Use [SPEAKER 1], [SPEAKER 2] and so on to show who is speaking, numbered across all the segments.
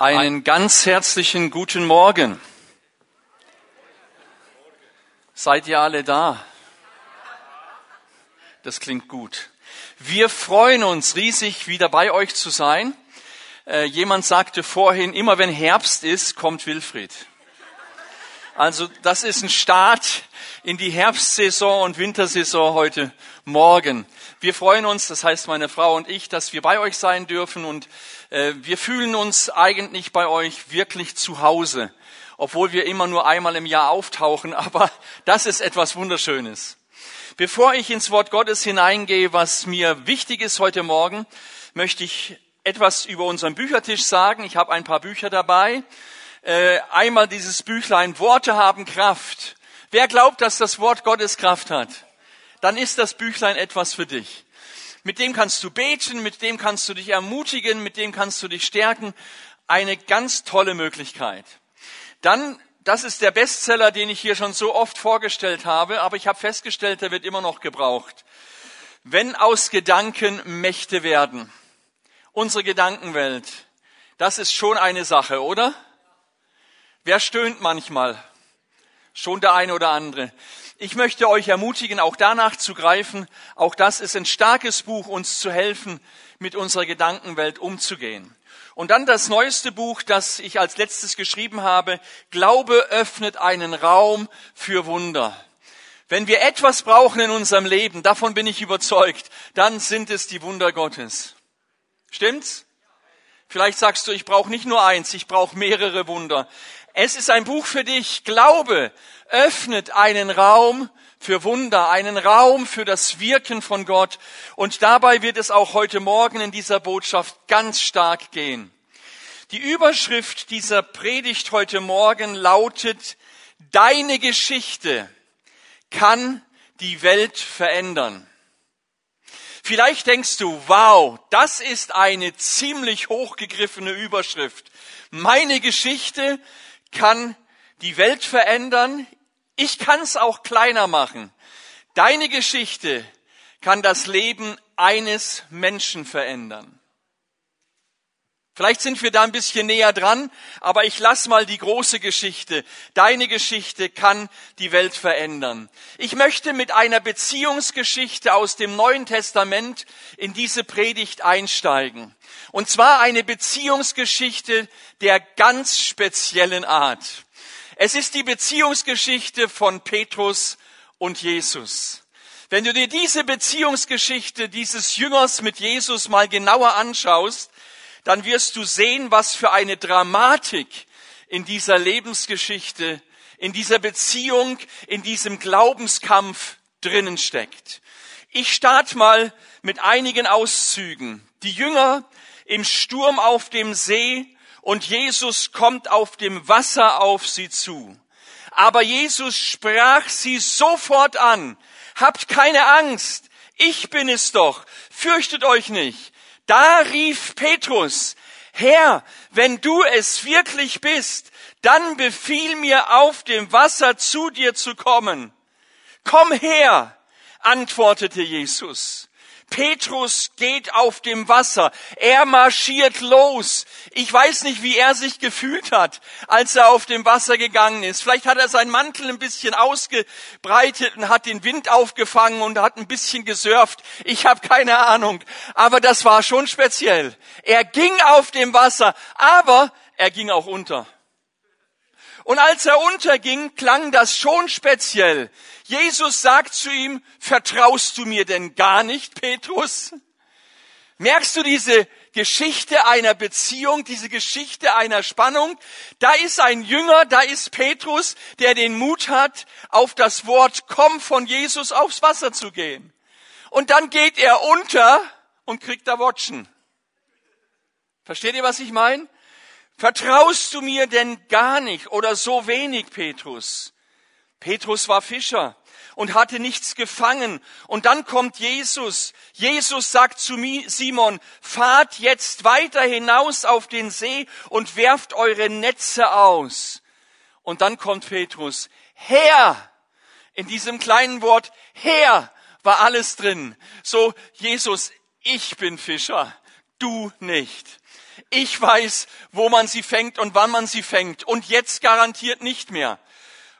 [SPEAKER 1] Einen ganz herzlichen guten Morgen. Seid ihr alle da? Das klingt gut. Wir freuen uns riesig, wieder bei euch zu sein. Äh, jemand sagte vorhin, immer wenn Herbst ist, kommt Wilfried. Also das ist ein Start in die Herbstsaison und Wintersaison heute Morgen. Wir freuen uns, das heißt meine Frau und ich, dass wir bei euch sein dürfen und äh, wir fühlen uns eigentlich bei euch wirklich zu Hause, obwohl wir immer nur einmal im Jahr auftauchen, aber das ist etwas Wunderschönes. Bevor ich ins Wort Gottes hineingehe, was mir wichtig ist heute Morgen, möchte ich etwas über unseren Büchertisch sagen. Ich habe ein paar Bücher dabei. Äh, einmal dieses Büchlein Worte haben Kraft. Wer glaubt, dass das Wort Gottes Kraft hat? Dann ist das Büchlein etwas für dich. Mit dem kannst du beten, mit dem kannst du dich ermutigen, mit dem kannst du dich stärken. Eine ganz tolle Möglichkeit. Dann, das ist der Bestseller, den ich hier schon so oft vorgestellt habe, aber ich habe festgestellt, der wird immer noch gebraucht. Wenn aus Gedanken Mächte werden. Unsere Gedankenwelt. Das ist schon eine Sache, oder? Wer stöhnt manchmal? Schon der eine oder andere. Ich möchte euch ermutigen, auch danach zu greifen. Auch das ist ein starkes Buch, uns zu helfen, mit unserer Gedankenwelt umzugehen. Und dann das neueste Buch, das ich als letztes geschrieben habe. Glaube öffnet einen Raum für Wunder. Wenn wir etwas brauchen in unserem Leben, davon bin ich überzeugt, dann sind es die Wunder Gottes. Stimmt's? Vielleicht sagst du, ich brauche nicht nur eins, ich brauche mehrere Wunder. Es ist ein Buch für dich. Glaube öffnet einen Raum für Wunder, einen Raum für das Wirken von Gott. Und dabei wird es auch heute Morgen in dieser Botschaft ganz stark gehen. Die Überschrift dieser Predigt heute Morgen lautet, Deine Geschichte kann die Welt verändern. Vielleicht denkst du, wow, das ist eine ziemlich hochgegriffene Überschrift. Meine Geschichte kann die Welt verändern. Ich kann es auch kleiner machen. Deine Geschichte kann das Leben eines Menschen verändern. Vielleicht sind wir da ein bisschen näher dran, aber ich lass mal die große Geschichte. Deine Geschichte kann die Welt verändern. Ich möchte mit einer Beziehungsgeschichte aus dem Neuen Testament in diese Predigt einsteigen. Und zwar eine Beziehungsgeschichte der ganz speziellen Art. Es ist die Beziehungsgeschichte von Petrus und Jesus. Wenn du dir diese Beziehungsgeschichte dieses Jüngers mit Jesus mal genauer anschaust, dann wirst du sehen, was für eine Dramatik in dieser Lebensgeschichte, in dieser Beziehung, in diesem Glaubenskampf drinnen steckt. Ich starte mal mit einigen Auszügen. Die Jünger im Sturm auf dem See und Jesus kommt auf dem Wasser auf sie zu. Aber Jesus sprach sie sofort an. Habt keine Angst. Ich bin es doch. Fürchtet euch nicht. Da rief Petrus, Herr, wenn du es wirklich bist, dann befiehl mir auf dem Wasser zu dir zu kommen. Komm her, antwortete Jesus. Petrus geht auf dem Wasser. Er marschiert los. Ich weiß nicht, wie er sich gefühlt hat, als er auf dem Wasser gegangen ist. Vielleicht hat er seinen Mantel ein bisschen ausgebreitet und hat den Wind aufgefangen und hat ein bisschen gesurft. Ich habe keine Ahnung. Aber das war schon speziell. Er ging auf dem Wasser, aber er ging auch unter. Und als er unterging, klang das schon speziell. Jesus sagt zu ihm, vertraust du mir denn gar nicht, Petrus? Merkst du diese Geschichte einer Beziehung, diese Geschichte einer Spannung? Da ist ein Jünger, da ist Petrus, der den Mut hat, auf das Wort komm von Jesus aufs Wasser zu gehen. Und dann geht er unter und kriegt da Wotschen. Versteht ihr, was ich meine? Vertraust du mir denn gar nicht oder so wenig, Petrus? Petrus war Fischer und hatte nichts gefangen. Und dann kommt Jesus. Jesus sagt zu Simon, fahrt jetzt weiter hinaus auf den See und werft eure Netze aus. Und dann kommt Petrus, Herr, in diesem kleinen Wort Herr war alles drin. So, Jesus, ich bin Fischer, du nicht. Ich weiß, wo man sie fängt und wann man sie fängt. Und jetzt garantiert nicht mehr.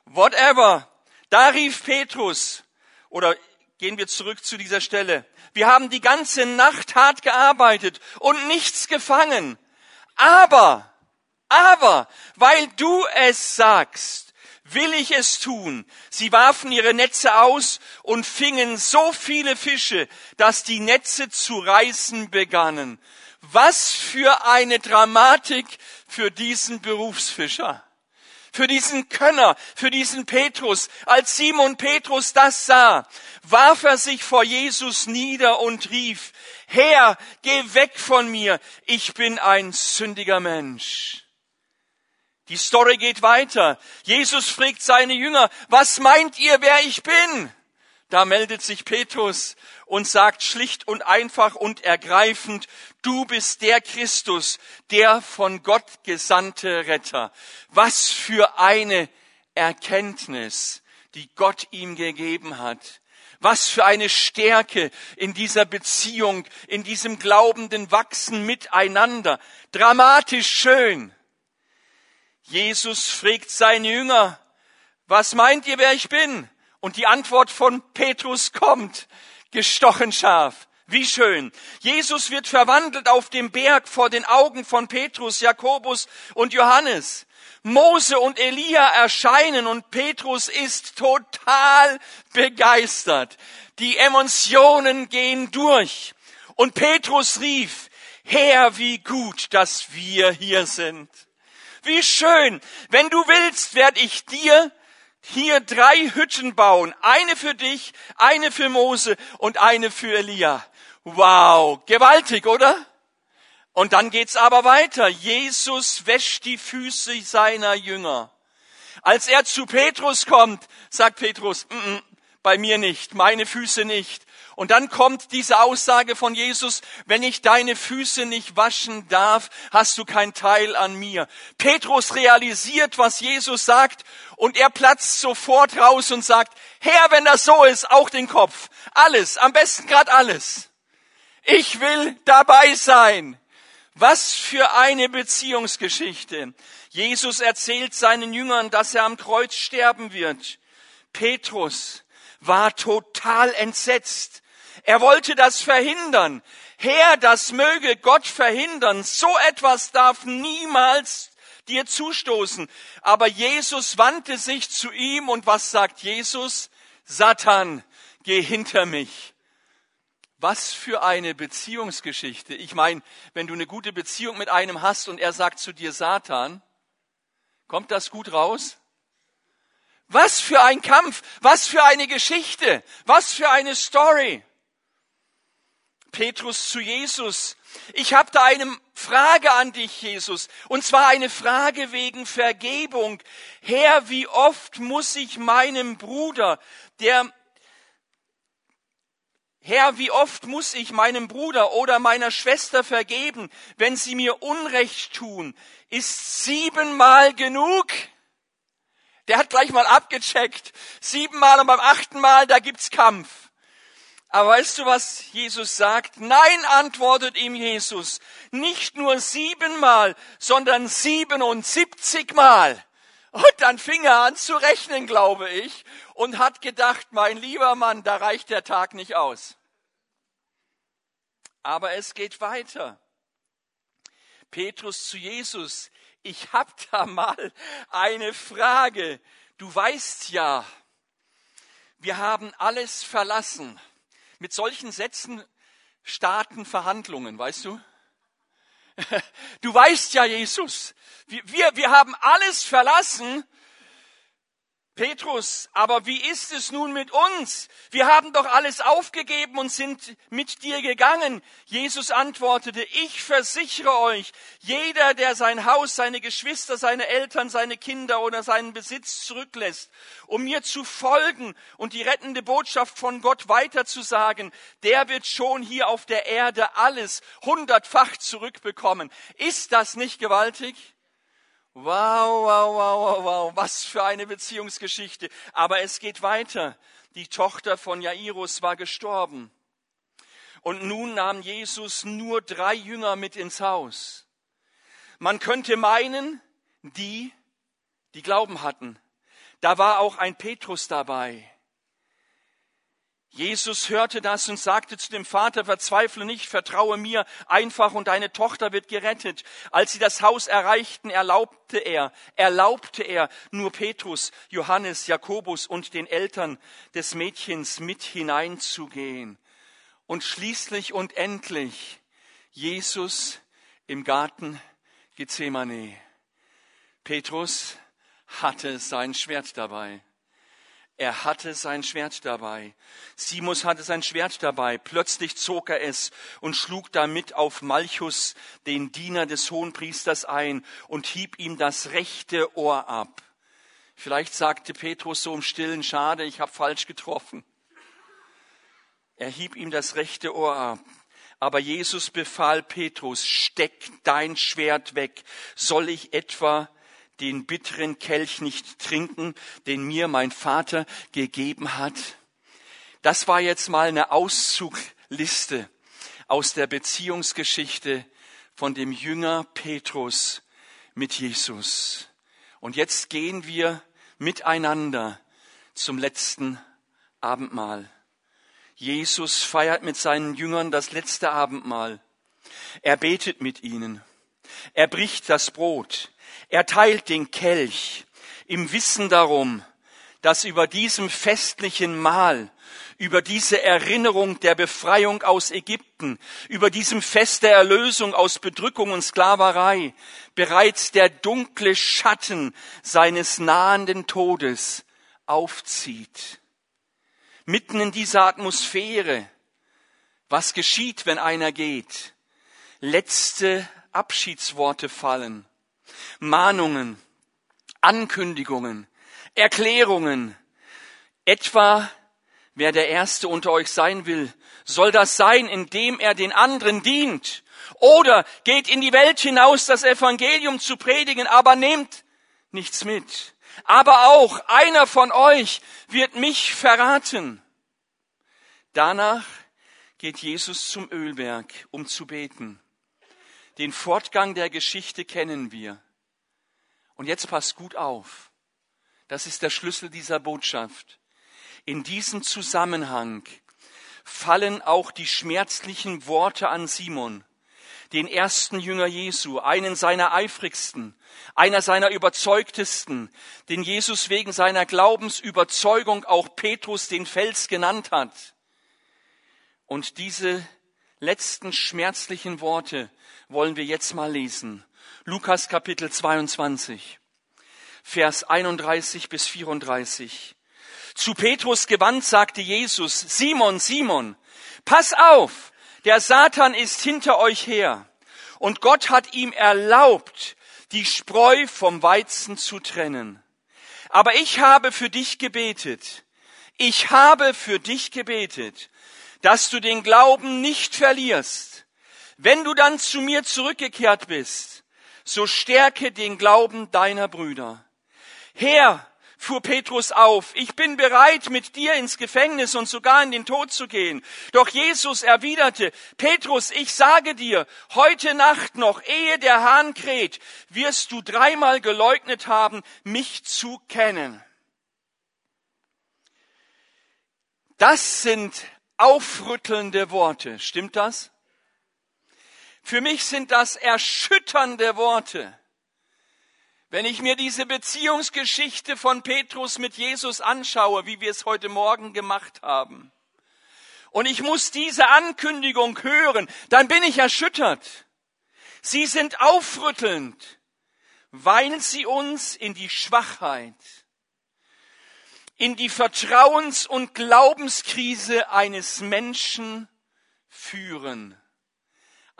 [SPEAKER 1] Whatever. Da rief Petrus, oder gehen wir zurück zu dieser Stelle. Wir haben die ganze Nacht hart gearbeitet und nichts gefangen. Aber, aber, weil du es sagst, will ich es tun. Sie warfen ihre Netze aus und fingen so viele Fische, dass die Netze zu reißen begannen. Was für eine Dramatik für diesen Berufsfischer für diesen Könner, für diesen Petrus. Als Simon Petrus das sah, warf er sich vor Jesus nieder und rief, Herr, geh weg von mir, ich bin ein sündiger Mensch. Die Story geht weiter. Jesus fragt seine Jünger, was meint ihr, wer ich bin? Da meldet sich Petrus und sagt schlicht und einfach und ergreifend, du bist der Christus, der von Gott gesandte Retter. Was für eine Erkenntnis, die Gott ihm gegeben hat. Was für eine Stärke in dieser Beziehung, in diesem glaubenden Wachsen miteinander. Dramatisch schön. Jesus fragt seine Jünger, was meint ihr, wer ich bin? Und die Antwort von Petrus kommt, gestochen scharf. Wie schön. Jesus wird verwandelt auf dem Berg vor den Augen von Petrus, Jakobus und Johannes. Mose und Elia erscheinen und Petrus ist total begeistert. Die Emotionen gehen durch. Und Petrus rief, Herr, wie gut, dass wir hier sind. Wie schön. Wenn du willst, werde ich dir hier drei Hütten bauen. Eine für dich, eine für Mose und eine für Elia. Wow, gewaltig, oder? Und dann geht's aber weiter. Jesus wäscht die Füße seiner Jünger. Als er zu Petrus kommt, sagt Petrus, mm -mm, bei mir nicht, meine Füße nicht. Und dann kommt diese Aussage von Jesus, wenn ich deine Füße nicht waschen darf, hast du kein Teil an mir. Petrus realisiert, was Jesus sagt, und er platzt sofort raus und sagt, Herr, wenn das so ist, auch den Kopf. Alles, am besten grad alles. Ich will dabei sein. Was für eine Beziehungsgeschichte. Jesus erzählt seinen Jüngern, dass er am Kreuz sterben wird. Petrus war total entsetzt. Er wollte das verhindern. Herr, das möge Gott verhindern. So etwas darf niemals dir zustoßen. Aber Jesus wandte sich zu ihm und was sagt Jesus? Satan, geh hinter mich. Was für eine Beziehungsgeschichte. Ich meine, wenn du eine gute Beziehung mit einem hast und er sagt zu dir Satan, kommt das gut raus? Was für ein Kampf, was für eine Geschichte, was für eine Story. Petrus zu Jesus. Ich habe da eine Frage an dich, Jesus, und zwar eine Frage wegen Vergebung. Herr, wie oft muss ich meinem Bruder, der Herr, wie oft muss ich meinem Bruder oder meiner Schwester vergeben, wenn sie mir Unrecht tun? Ist siebenmal genug? Der hat gleich mal abgecheckt. Siebenmal und beim achten Mal, da gibt's Kampf. Aber weißt du, was Jesus sagt? Nein, antwortet ihm Jesus. Nicht nur siebenmal, sondern siebenundsiebzigmal. Und dann fing er an zu rechnen, glaube ich, und hat gedacht, mein lieber Mann, da reicht der Tag nicht aus. Aber es geht weiter. Petrus zu Jesus, ich hab da mal eine Frage. Du weißt ja, wir haben alles verlassen. Mit solchen Sätzen starten Verhandlungen, weißt du? Du weißt ja, Jesus, wir, wir, wir haben alles verlassen Petrus, aber wie ist es nun mit uns? Wir haben doch alles aufgegeben und sind mit dir gegangen. Jesus antwortete, ich versichere euch, jeder, der sein Haus, seine Geschwister, seine Eltern, seine Kinder oder seinen Besitz zurücklässt, um mir zu folgen und die rettende Botschaft von Gott weiterzusagen, der wird schon hier auf der Erde alles hundertfach zurückbekommen. Ist das nicht gewaltig? Wow, wow, wow, wow, wow, was für eine Beziehungsgeschichte. Aber es geht weiter. Die Tochter von Jairus war gestorben. Und nun nahm Jesus nur drei Jünger mit ins Haus. Man könnte meinen, die, die Glauben hatten. Da war auch ein Petrus dabei. Jesus hörte das und sagte zu dem Vater, verzweifle nicht, vertraue mir einfach und deine Tochter wird gerettet. Als sie das Haus erreichten, erlaubte er, erlaubte er nur Petrus, Johannes, Jakobus und den Eltern des Mädchens mit hineinzugehen. Und schließlich und endlich Jesus im Garten Gethsemane. Petrus hatte sein Schwert dabei. Er hatte sein Schwert dabei. Simus hatte sein Schwert dabei. Plötzlich zog er es und schlug damit auf Malchus, den Diener des Hohenpriesters, ein und hieb ihm das rechte Ohr ab. Vielleicht sagte Petrus so im stillen Schade, ich habe falsch getroffen. Er hieb ihm das rechte Ohr ab. Aber Jesus befahl Petrus, steck dein Schwert weg. Soll ich etwa den bitteren Kelch nicht trinken, den mir mein Vater gegeben hat? Das war jetzt mal eine Auszugliste aus der Beziehungsgeschichte von dem Jünger Petrus mit Jesus. Und jetzt gehen wir miteinander zum letzten Abendmahl. Jesus feiert mit seinen Jüngern das letzte Abendmahl. Er betet mit ihnen. Er bricht das Brot. Er teilt den Kelch im Wissen darum, dass über diesem festlichen Mahl, über diese Erinnerung der Befreiung aus Ägypten, über diesem Fest der Erlösung aus Bedrückung und Sklaverei bereits der dunkle Schatten seines nahenden Todes aufzieht. Mitten in dieser Atmosphäre, was geschieht, wenn einer geht? Letzte Abschiedsworte fallen. Mahnungen, Ankündigungen, Erklärungen. Etwa, wer der Erste unter euch sein will, soll das sein, indem er den anderen dient. Oder geht in die Welt hinaus, das Evangelium zu predigen, aber nehmt nichts mit. Aber auch einer von euch wird mich verraten. Danach geht Jesus zum Ölberg, um zu beten. Den Fortgang der Geschichte kennen wir. Und jetzt passt gut auf. Das ist der Schlüssel dieser Botschaft. In diesem Zusammenhang fallen auch die schmerzlichen Worte an Simon, den ersten Jünger Jesu, einen seiner eifrigsten, einer seiner überzeugtesten, den Jesus wegen seiner Glaubensüberzeugung auch Petrus den Fels genannt hat. Und diese letzten schmerzlichen Worte wollen wir jetzt mal lesen. Lukas Kapitel 22, Vers 31 bis 34. Zu Petrus gewandt sagte Jesus, Simon, Simon, pass auf, der Satan ist hinter euch her. Und Gott hat ihm erlaubt, die Spreu vom Weizen zu trennen. Aber ich habe für dich gebetet. Ich habe für dich gebetet, dass du den Glauben nicht verlierst. Wenn du dann zu mir zurückgekehrt bist, so stärke den Glauben deiner Brüder. Herr, fuhr Petrus auf, ich bin bereit, mit dir ins Gefängnis und sogar in den Tod zu gehen. Doch Jesus erwiderte, Petrus, ich sage dir, heute Nacht noch, ehe der Hahn kräht, wirst du dreimal geleugnet haben, mich zu kennen. Das sind aufrüttelnde Worte, stimmt das? Für mich sind das erschütternde Worte. Wenn ich mir diese Beziehungsgeschichte von Petrus mit Jesus anschaue, wie wir es heute Morgen gemacht haben, und ich muss diese Ankündigung hören, dann bin ich erschüttert. Sie sind aufrüttelnd, weil sie uns in die Schwachheit, in die Vertrauens- und Glaubenskrise eines Menschen führen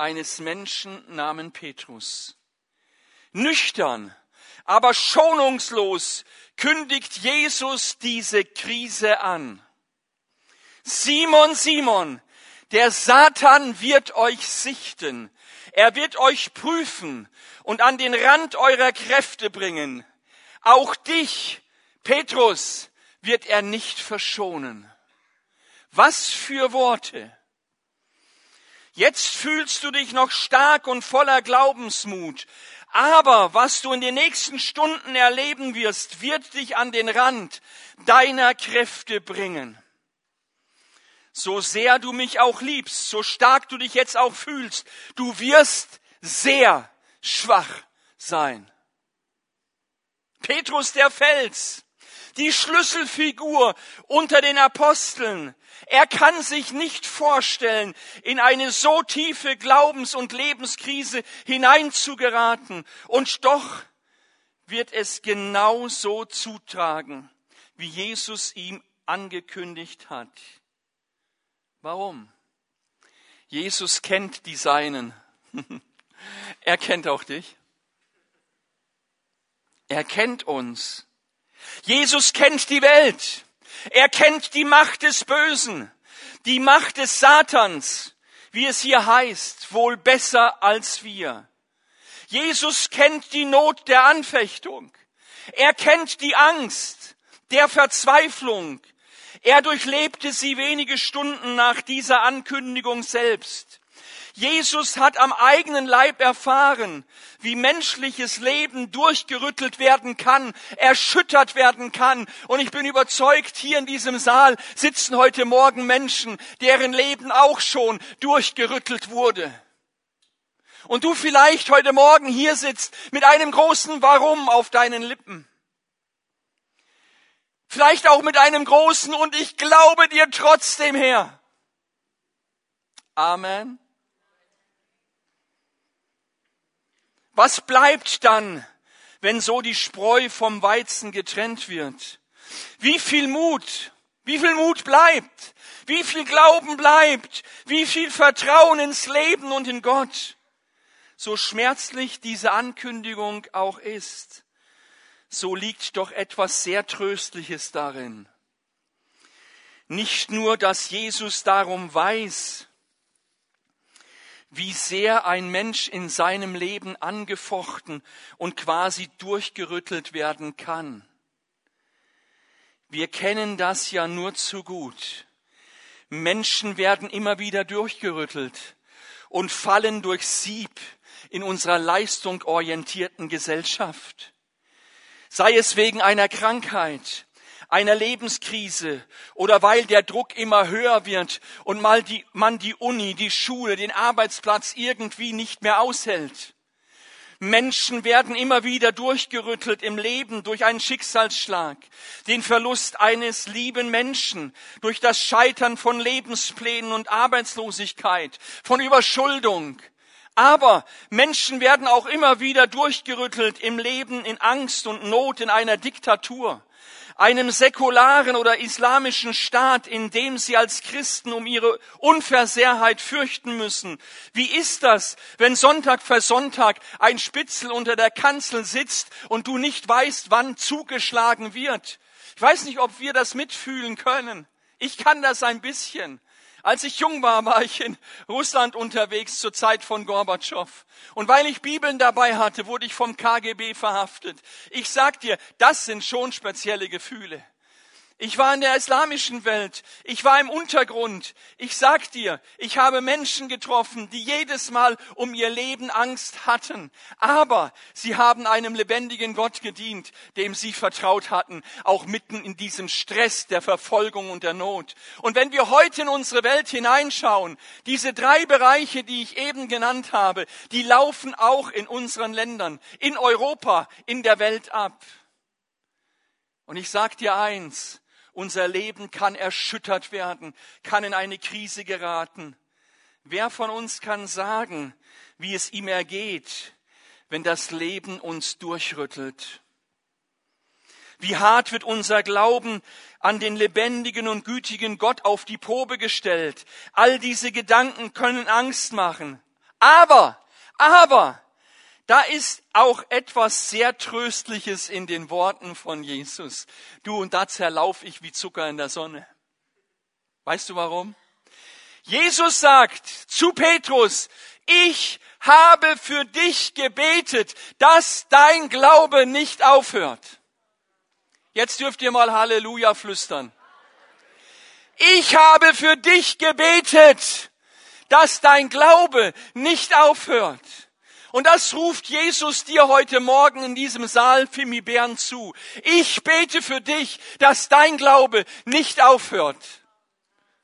[SPEAKER 1] eines Menschen namen Petrus. Nüchtern, aber schonungslos kündigt Jesus diese Krise an. Simon, Simon, der Satan wird euch sichten. Er wird euch prüfen und an den Rand eurer Kräfte bringen. Auch dich, Petrus, wird er nicht verschonen. Was für Worte! Jetzt fühlst du dich noch stark und voller Glaubensmut. Aber was du in den nächsten Stunden erleben wirst, wird dich an den Rand deiner Kräfte bringen. So sehr du mich auch liebst, so stark du dich jetzt auch fühlst, du wirst sehr schwach sein. Petrus der Fels, die Schlüsselfigur unter den Aposteln. Er kann sich nicht vorstellen, in eine so tiefe Glaubens- und Lebenskrise hineinzugeraten. Und doch wird es genau so zutragen, wie Jesus ihm angekündigt hat. Warum? Jesus kennt die Seinen. er kennt auch dich. Er kennt uns. Jesus kennt die Welt. Er kennt die Macht des Bösen, die Macht des Satans, wie es hier heißt, wohl besser als wir. Jesus kennt die Not der Anfechtung. Er kennt die Angst der Verzweiflung. Er durchlebte sie wenige Stunden nach dieser Ankündigung selbst. Jesus hat am eigenen Leib erfahren, wie menschliches Leben durchgerüttelt werden kann, erschüttert werden kann. Und ich bin überzeugt, hier in diesem Saal sitzen heute Morgen Menschen, deren Leben auch schon durchgerüttelt wurde. Und du vielleicht heute Morgen hier sitzt mit einem großen Warum auf deinen Lippen. Vielleicht auch mit einem großen und ich glaube dir trotzdem her. Amen. Was bleibt dann, wenn so die Spreu vom Weizen getrennt wird? Wie viel Mut, wie viel Mut bleibt? Wie viel Glauben bleibt? Wie viel Vertrauen ins Leben und in Gott? So schmerzlich diese Ankündigung auch ist, so liegt doch etwas sehr Tröstliches darin. Nicht nur, dass Jesus darum weiß, wie sehr ein Mensch in seinem Leben angefochten und quasi durchgerüttelt werden kann. Wir kennen das ja nur zu gut. Menschen werden immer wieder durchgerüttelt und fallen durch Sieb in unserer leistungorientierten Gesellschaft. Sei es wegen einer Krankheit, einer Lebenskrise oder weil der Druck immer höher wird und mal die, man die Uni, die Schule, den Arbeitsplatz irgendwie nicht mehr aushält. Menschen werden immer wieder durchgerüttelt im Leben durch einen Schicksalsschlag, den Verlust eines lieben Menschen, durch das Scheitern von Lebensplänen und Arbeitslosigkeit, von Überschuldung. Aber Menschen werden auch immer wieder durchgerüttelt im Leben in Angst und Not in einer Diktatur einem säkularen oder islamischen Staat, in dem sie als Christen um ihre Unversehrheit fürchten müssen. Wie ist das, wenn Sonntag für Sonntag ein Spitzel unter der Kanzel sitzt und du nicht weißt, wann zugeschlagen wird? Ich weiß nicht, ob wir das mitfühlen können. Ich kann das ein bisschen. Als ich jung war, war ich in Russland unterwegs zur Zeit von Gorbatschow. Und weil ich Bibeln dabei hatte, wurde ich vom KGB verhaftet. Ich sag dir, das sind schon spezielle Gefühle. Ich war in der islamischen Welt. Ich war im Untergrund. Ich sag dir, ich habe Menschen getroffen, die jedes Mal um ihr Leben Angst hatten. Aber sie haben einem lebendigen Gott gedient, dem sie vertraut hatten, auch mitten in diesem Stress der Verfolgung und der Not. Und wenn wir heute in unsere Welt hineinschauen, diese drei Bereiche, die ich eben genannt habe, die laufen auch in unseren Ländern, in Europa, in der Welt ab. Und ich sag dir eins, unser Leben kann erschüttert werden, kann in eine Krise geraten. Wer von uns kann sagen, wie es ihm ergeht, wenn das Leben uns durchrüttelt? Wie hart wird unser Glauben an den lebendigen und gütigen Gott auf die Probe gestellt. All diese Gedanken können Angst machen. Aber, aber, da ist auch etwas sehr Tröstliches in den Worten von Jesus. Du, und da zerlauf ich wie Zucker in der Sonne. Weißt du warum? Jesus sagt zu Petrus, ich habe für dich gebetet, dass dein Glaube nicht aufhört. Jetzt dürft ihr mal Halleluja flüstern. Ich habe für dich gebetet, dass dein Glaube nicht aufhört. Und das ruft Jesus dir heute Morgen in diesem Saal Fimi Bern zu. Ich bete für dich, dass dein Glaube nicht aufhört.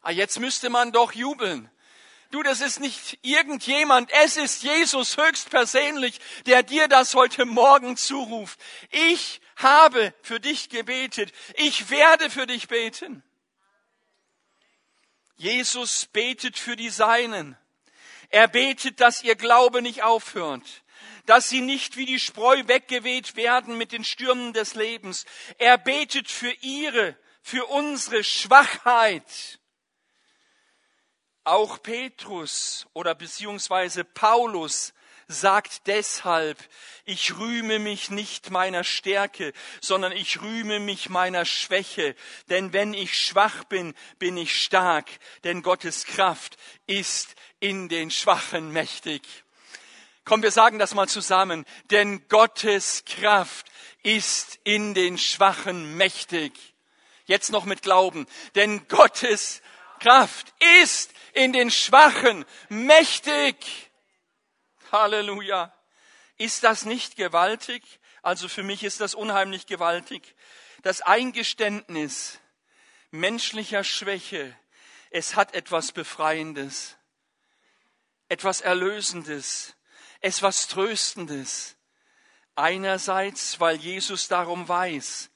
[SPEAKER 1] Ah, jetzt müsste man doch jubeln. Du, das ist nicht irgendjemand, es ist Jesus höchstpersönlich, der dir das heute Morgen zuruft. Ich habe für dich gebetet, ich werde für dich beten. Jesus betet für die Seinen. Er betet, dass ihr Glaube nicht aufhört, dass sie nicht wie die Spreu weggeweht werden mit den Stürmen des Lebens. Er betet für ihre, für unsere Schwachheit. Auch Petrus oder beziehungsweise Paulus sagt deshalb, ich rühme mich nicht meiner Stärke, sondern ich rühme mich meiner Schwäche. Denn wenn ich schwach bin, bin ich stark, denn Gottes Kraft ist in den Schwachen mächtig. Komm, wir sagen das mal zusammen. Denn Gottes Kraft ist in den Schwachen mächtig. Jetzt noch mit Glauben. Denn Gottes Kraft ist in den Schwachen mächtig. Halleluja. Ist das nicht gewaltig? Also für mich ist das unheimlich gewaltig. Das Eingeständnis menschlicher Schwäche, es hat etwas Befreiendes, etwas Erlösendes, etwas Tröstendes. Einerseits, weil Jesus darum weiß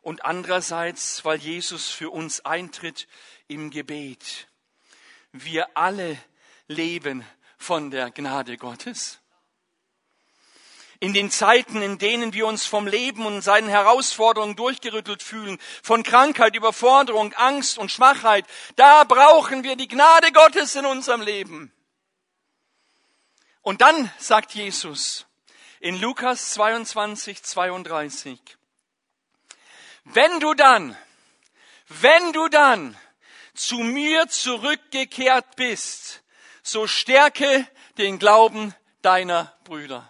[SPEAKER 1] und andererseits, weil Jesus für uns eintritt im Gebet. Wir alle leben von der Gnade Gottes. In den Zeiten, in denen wir uns vom Leben und seinen Herausforderungen durchgerüttelt fühlen, von Krankheit, Überforderung, Angst und Schwachheit, da brauchen wir die Gnade Gottes in unserem Leben. Und dann sagt Jesus in Lukas 22, 32, wenn du dann, wenn du dann zu mir zurückgekehrt bist, so stärke den Glauben deiner Brüder.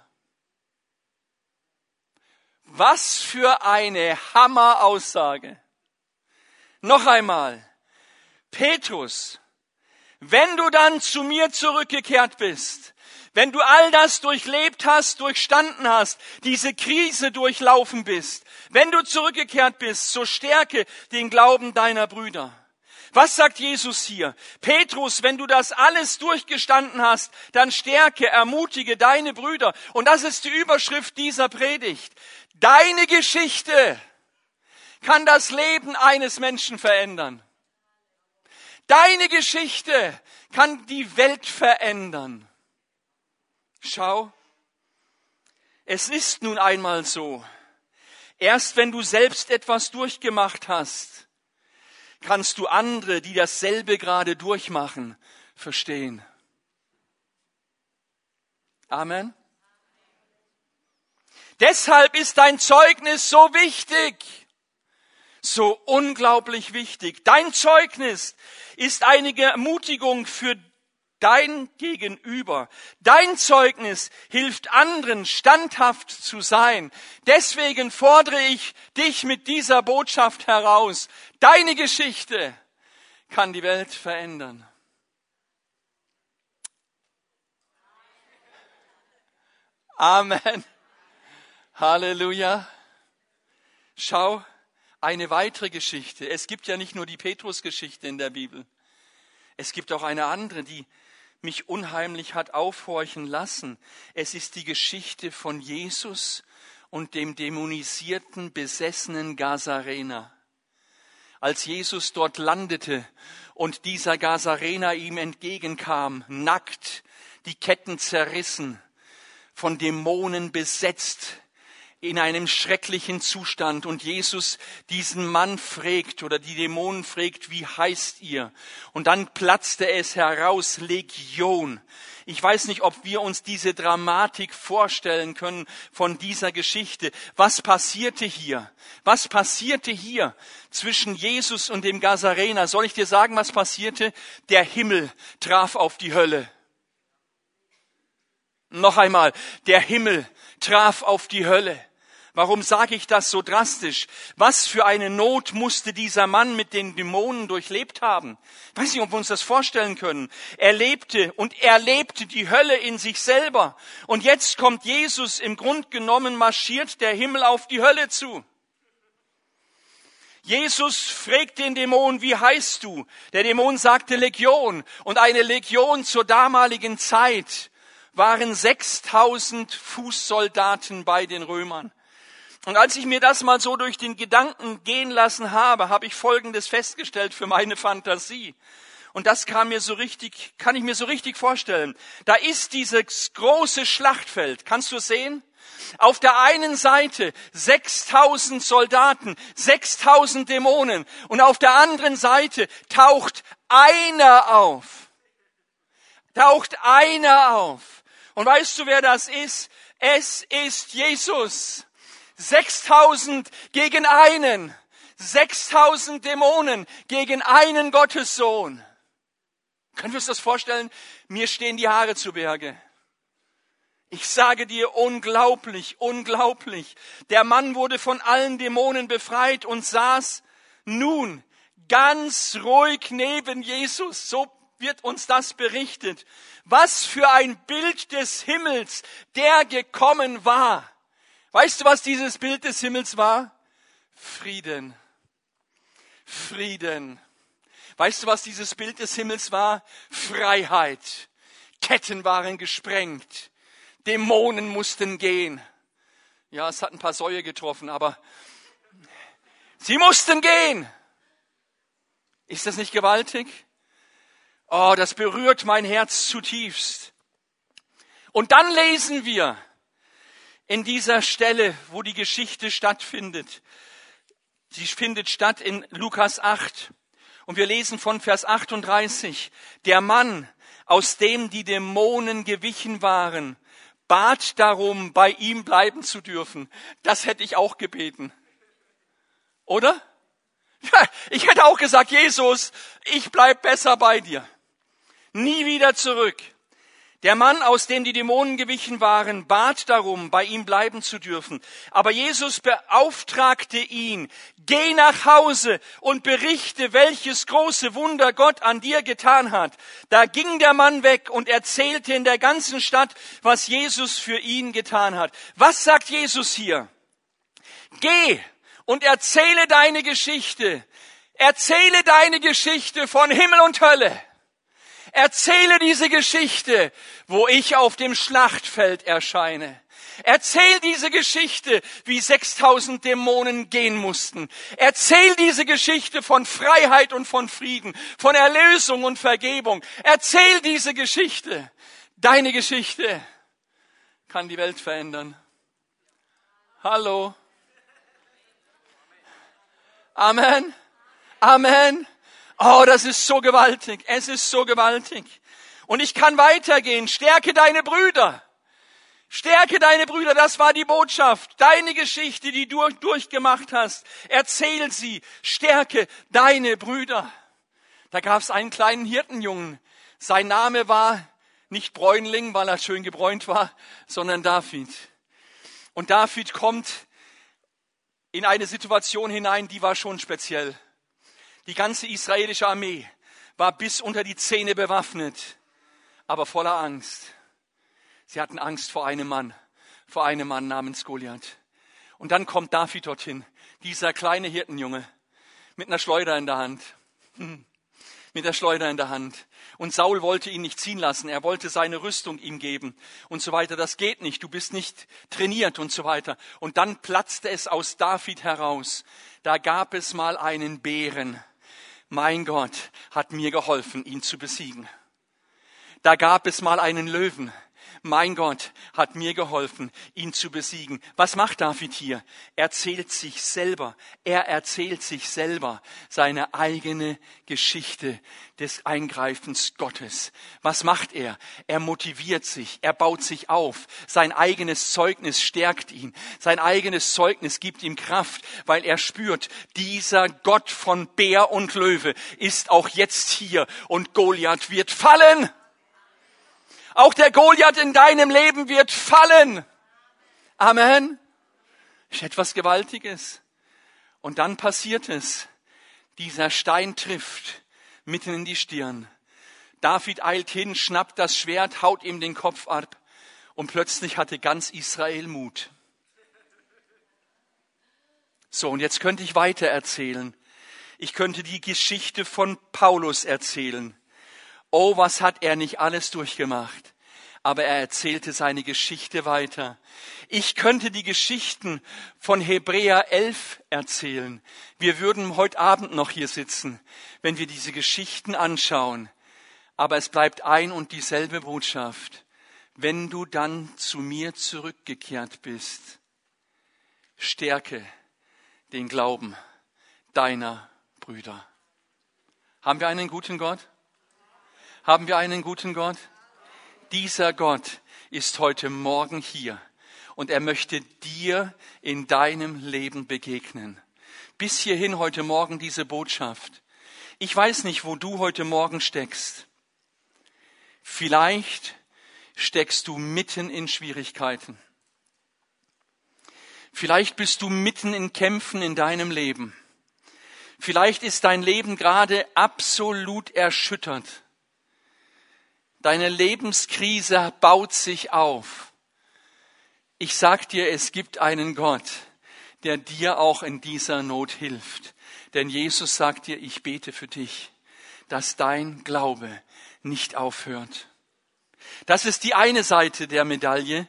[SPEAKER 1] Was für eine Hammeraussage. Noch einmal. Petrus, wenn du dann zu mir zurückgekehrt bist, wenn du all das durchlebt hast, durchstanden hast, diese Krise durchlaufen bist, wenn du zurückgekehrt bist, so stärke den Glauben deiner Brüder. Was sagt Jesus hier? Petrus, wenn du das alles durchgestanden hast, dann stärke, ermutige deine Brüder. Und das ist die Überschrift dieser Predigt. Deine Geschichte kann das Leben eines Menschen verändern. Deine Geschichte kann die Welt verändern. Schau, es ist nun einmal so. Erst wenn du selbst etwas durchgemacht hast, kannst du andere, die dasselbe gerade durchmachen, verstehen. Amen. Deshalb ist dein Zeugnis so wichtig, so unglaublich wichtig. Dein Zeugnis ist eine Ermutigung für dein Gegenüber. Dein Zeugnis hilft anderen, standhaft zu sein. Deswegen fordere ich dich mit dieser Botschaft heraus. Deine Geschichte kann die Welt verändern. Amen. Halleluja. Schau, eine weitere Geschichte. Es gibt ja nicht nur die Petrus-Geschichte in der Bibel. Es gibt auch eine andere, die mich unheimlich hat aufhorchen lassen. Es ist die Geschichte von Jesus und dem dämonisierten, besessenen Gazarener. Als Jesus dort landete und dieser Gazarener ihm entgegenkam, nackt, die Ketten zerrissen, von Dämonen besetzt, in einem schrecklichen Zustand und Jesus diesen Mann fragt oder die Dämonen fragt, wie heißt ihr? Und dann platzte es heraus, Legion. Ich weiß nicht, ob wir uns diese Dramatik vorstellen können von dieser Geschichte. Was passierte hier? Was passierte hier zwischen Jesus und dem Gazarener? Soll ich dir sagen, was passierte? Der Himmel traf auf die Hölle. Noch einmal, der Himmel traf auf die Hölle. Warum sage ich das so drastisch? Was für eine Not musste dieser Mann mit den Dämonen durchlebt haben? Ich weiß nicht, ob wir uns das vorstellen können. Er lebte und er lebte die Hölle in sich selber. Und jetzt kommt Jesus, im Grund genommen marschiert der Himmel auf die Hölle zu. Jesus fragt den Dämon, wie heißt du? Der Dämon sagte Legion. Und eine Legion zur damaligen Zeit waren 6000 Fußsoldaten bei den Römern. Und als ich mir das mal so durch den Gedanken gehen lassen habe, habe ich Folgendes festgestellt für meine Fantasie. Und das kam mir so richtig, kann ich mir so richtig vorstellen. Da ist dieses große Schlachtfeld. Kannst du sehen? Auf der einen Seite 6000 Soldaten, 6000 Dämonen und auf der anderen Seite taucht einer auf. Taucht einer auf. Und weißt du, wer das ist? Es ist Jesus. 6000 gegen einen. 6000 Dämonen gegen einen Gottessohn. Können wir uns das vorstellen? Mir stehen die Haare zu Berge. Ich sage dir, unglaublich, unglaublich. Der Mann wurde von allen Dämonen befreit und saß nun ganz ruhig neben Jesus. So wird uns das berichtet. Was für ein Bild des Himmels, der gekommen war. Weißt du, was dieses Bild des Himmels war? Frieden. Frieden. Weißt du, was dieses Bild des Himmels war? Freiheit. Ketten waren gesprengt. Dämonen mussten gehen. Ja, es hat ein paar Säue getroffen, aber sie mussten gehen. Ist das nicht gewaltig? Oh, das berührt mein Herz zutiefst. Und dann lesen wir, in dieser Stelle, wo die Geschichte stattfindet. Sie findet statt in Lukas 8. Und wir lesen von Vers 38. Der Mann, aus dem die Dämonen gewichen waren, bat darum, bei ihm bleiben zu dürfen. Das hätte ich auch gebeten. Oder? Ich hätte auch gesagt, Jesus, ich bleib besser bei dir. Nie wieder zurück. Der Mann, aus dem die Dämonen gewichen waren, bat darum, bei ihm bleiben zu dürfen. Aber Jesus beauftragte ihn, geh nach Hause und berichte, welches große Wunder Gott an dir getan hat. Da ging der Mann weg und erzählte in der ganzen Stadt, was Jesus für ihn getan hat. Was sagt Jesus hier? Geh und erzähle deine Geschichte. Erzähle deine Geschichte von Himmel und Hölle. Erzähle diese Geschichte, wo ich auf dem Schlachtfeld erscheine. Erzähl diese Geschichte, wie 6000 Dämonen gehen mussten. Erzähl diese Geschichte von Freiheit und von Frieden, von Erlösung und Vergebung. Erzähl diese Geschichte. Deine Geschichte kann die Welt verändern. Hallo. Amen. Amen. Oh, das ist so gewaltig. Es ist so gewaltig. Und ich kann weitergehen. Stärke deine Brüder. Stärke deine Brüder, das war die Botschaft. Deine Geschichte, die du durchgemacht hast, erzähl sie. Stärke deine Brüder. Da gab es einen kleinen Hirtenjungen. Sein Name war nicht Bräunling, weil er schön gebräunt war, sondern David. Und David kommt in eine Situation hinein, die war schon speziell. Die ganze israelische Armee war bis unter die Zähne bewaffnet, aber voller Angst. Sie hatten Angst vor einem Mann, vor einem Mann namens Goliath. Und dann kommt David dorthin, dieser kleine Hirtenjunge, mit einer Schleuder in der Hand. Hm, mit der Schleuder in der Hand. Und Saul wollte ihn nicht ziehen lassen. Er wollte seine Rüstung ihm geben und so weiter. Das geht nicht. Du bist nicht trainiert und so weiter. Und dann platzte es aus David heraus. Da gab es mal einen Bären mein Gott hat mir geholfen, ihn zu besiegen. Da gab es mal einen Löwen. Mein Gott hat mir geholfen, ihn zu besiegen. Was macht David hier? Er erzählt sich selber. Er erzählt sich selber seine eigene Geschichte des Eingreifens Gottes. Was macht er? Er motiviert sich. Er baut sich auf. Sein eigenes Zeugnis stärkt ihn. Sein eigenes Zeugnis gibt ihm Kraft, weil er spürt, dieser Gott von Bär und Löwe ist auch jetzt hier und Goliath wird fallen. Auch der Goliath in deinem Leben wird fallen. Amen. Ist etwas Gewaltiges. Und dann passiert es. Dieser Stein trifft mitten in die Stirn. David eilt hin, schnappt das Schwert, haut ihm den Kopf ab und plötzlich hatte ganz Israel Mut. So, und jetzt könnte ich weiter erzählen. Ich könnte die Geschichte von Paulus erzählen. Oh, was hat er nicht alles durchgemacht. Aber er erzählte seine Geschichte weiter. Ich könnte die Geschichten von Hebräer 11 erzählen. Wir würden heute Abend noch hier sitzen, wenn wir diese Geschichten anschauen. Aber es bleibt ein und dieselbe Botschaft. Wenn du dann zu mir zurückgekehrt bist, stärke den Glauben deiner Brüder. Haben wir einen guten Gott? Haben wir einen guten Gott? Dieser Gott ist heute Morgen hier und er möchte dir in deinem Leben begegnen. Bis hierhin heute Morgen diese Botschaft. Ich weiß nicht, wo du heute Morgen steckst. Vielleicht steckst du mitten in Schwierigkeiten. Vielleicht bist du mitten in Kämpfen in deinem Leben. Vielleicht ist dein Leben gerade absolut erschüttert. Deine Lebenskrise baut sich auf. Ich sag dir, es gibt einen Gott, der dir auch in dieser Not hilft. Denn Jesus sagt dir, ich bete für dich, dass dein Glaube nicht aufhört. Das ist die eine Seite der Medaille.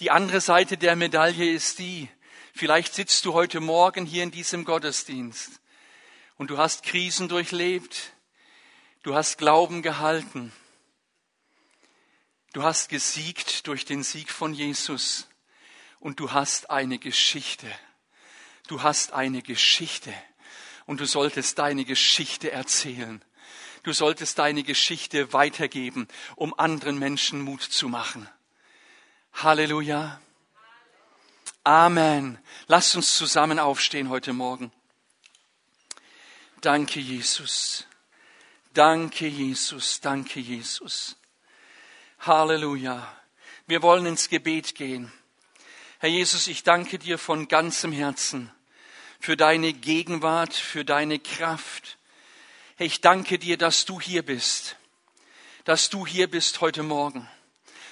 [SPEAKER 1] Die andere Seite der Medaille ist die, vielleicht sitzt du heute Morgen hier in diesem Gottesdienst und du hast Krisen durchlebt, du hast Glauben gehalten, du hast gesiegt durch den Sieg von Jesus und du hast eine Geschichte. Du hast eine Geschichte und du solltest deine Geschichte erzählen. Du solltest deine Geschichte weitergeben, um anderen Menschen Mut zu machen. Halleluja. Amen. Lasst uns zusammen aufstehen heute Morgen. Danke, Jesus. Danke, Jesus. Danke, Jesus. Halleluja. Wir wollen ins Gebet gehen. Herr Jesus, ich danke dir von ganzem Herzen für deine Gegenwart, für deine Kraft. Ich danke dir, dass du hier bist, dass du hier bist heute Morgen.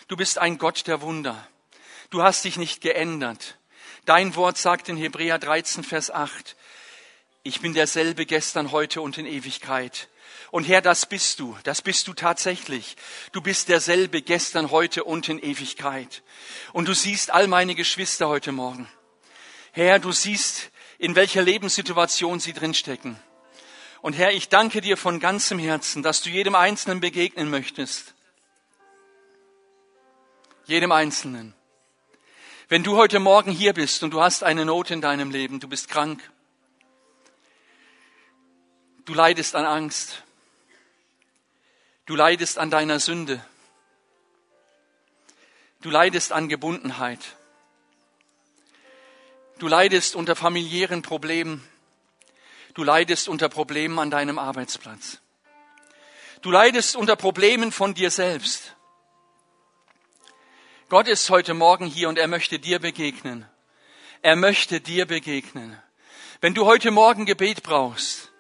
[SPEAKER 1] Du bist ein Gott der Wunder. Du hast dich nicht geändert. Dein Wort sagt in Hebräer 13, Vers 8, ich bin derselbe gestern, heute und in Ewigkeit. Und Herr, das bist du, das bist du tatsächlich. Du bist derselbe gestern, heute und in Ewigkeit. Und du siehst all meine Geschwister heute Morgen. Herr, du siehst, in welcher Lebenssituation sie drinstecken. Und Herr, ich danke dir von ganzem Herzen, dass du jedem Einzelnen begegnen möchtest. Jedem Einzelnen. Wenn du heute Morgen hier bist und du hast eine Not in deinem Leben, du bist krank, Du leidest an Angst. Du leidest an deiner Sünde. Du leidest an Gebundenheit. Du leidest unter familiären Problemen. Du leidest unter Problemen an deinem Arbeitsplatz. Du leidest unter Problemen von dir selbst. Gott ist heute Morgen hier und er möchte dir begegnen. Er möchte dir begegnen. Wenn du heute Morgen Gebet brauchst,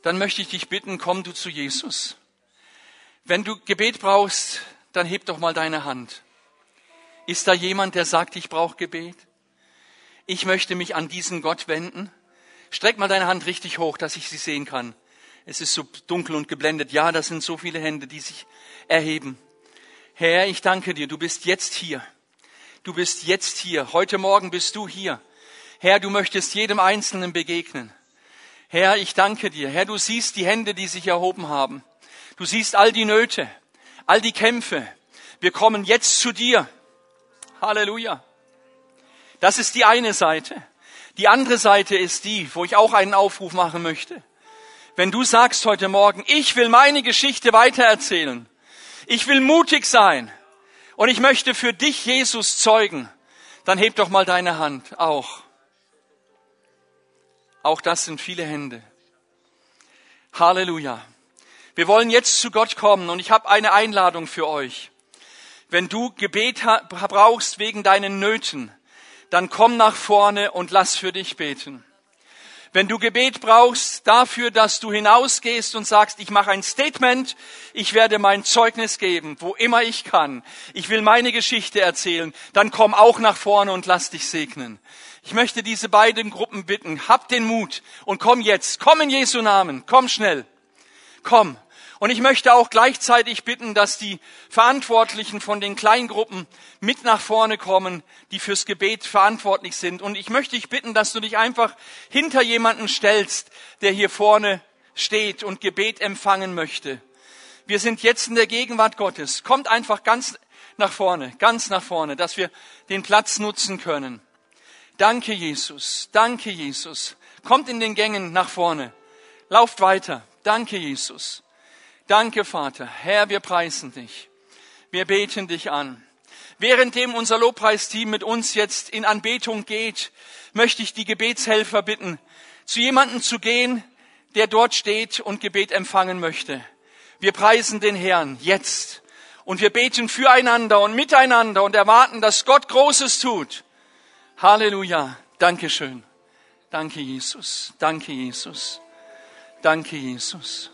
[SPEAKER 1] dann möchte ich dich bitten, komm du zu Jesus. Wenn du Gebet brauchst, dann heb doch mal deine Hand. Ist da jemand, der sagt, ich brauche Gebet? Ich möchte mich an diesen Gott wenden. Streck mal deine Hand richtig hoch, dass ich sie sehen kann. Es ist so dunkel und geblendet. Ja, das sind so viele Hände, die sich erheben. Herr, ich danke dir, du bist jetzt hier. Du bist jetzt hier. Heute Morgen bist du hier. Herr, du möchtest jedem Einzelnen begegnen. Herr, ich danke dir. Herr, du siehst die Hände, die sich erhoben haben. Du siehst all die Nöte, all die Kämpfe. Wir kommen jetzt zu dir. Halleluja. Das ist die eine Seite. Die andere Seite ist die, wo ich auch einen Aufruf machen möchte. Wenn du sagst heute Morgen, ich will meine Geschichte weitererzählen, ich will mutig sein und ich möchte für dich Jesus zeugen, dann heb doch mal deine Hand auch. Auch das sind viele Hände. Halleluja. Wir wollen jetzt zu Gott kommen und ich habe eine Einladung für euch. Wenn du Gebet brauchst wegen deinen Nöten, dann komm nach vorne und lass für dich beten. Wenn du Gebet brauchst dafür, dass du hinausgehst und sagst, ich mache ein Statement, ich werde mein Zeugnis geben, wo immer ich kann, ich will meine Geschichte erzählen, dann komm auch nach vorne und lass dich segnen. Ich möchte diese beiden Gruppen bitten, hab den Mut und komm jetzt, komm in Jesu Namen, komm schnell, komm. Und ich möchte auch gleichzeitig bitten, dass die Verantwortlichen von den Kleingruppen mit nach vorne kommen, die fürs Gebet verantwortlich sind. Und ich möchte dich bitten, dass du dich einfach hinter jemanden stellst, der hier vorne steht und Gebet empfangen möchte. Wir sind jetzt in der Gegenwart Gottes. Kommt einfach ganz nach vorne, ganz nach vorne, dass wir den Platz nutzen können. Danke, Jesus. Danke, Jesus. Kommt in den Gängen nach vorne. Lauft weiter. Danke, Jesus. Danke, Vater. Herr, wir preisen dich. Wir beten dich an. Währenddem unser Lobpreisteam mit uns jetzt in Anbetung geht, möchte ich die Gebetshelfer bitten, zu jemandem zu gehen, der dort steht und Gebet empfangen möchte. Wir preisen den Herrn jetzt und wir beten füreinander und miteinander und erwarten, dass Gott Großes tut. Halleluja. Dankeschön. Danke, Jesus. Danke, Jesus. Danke, Jesus.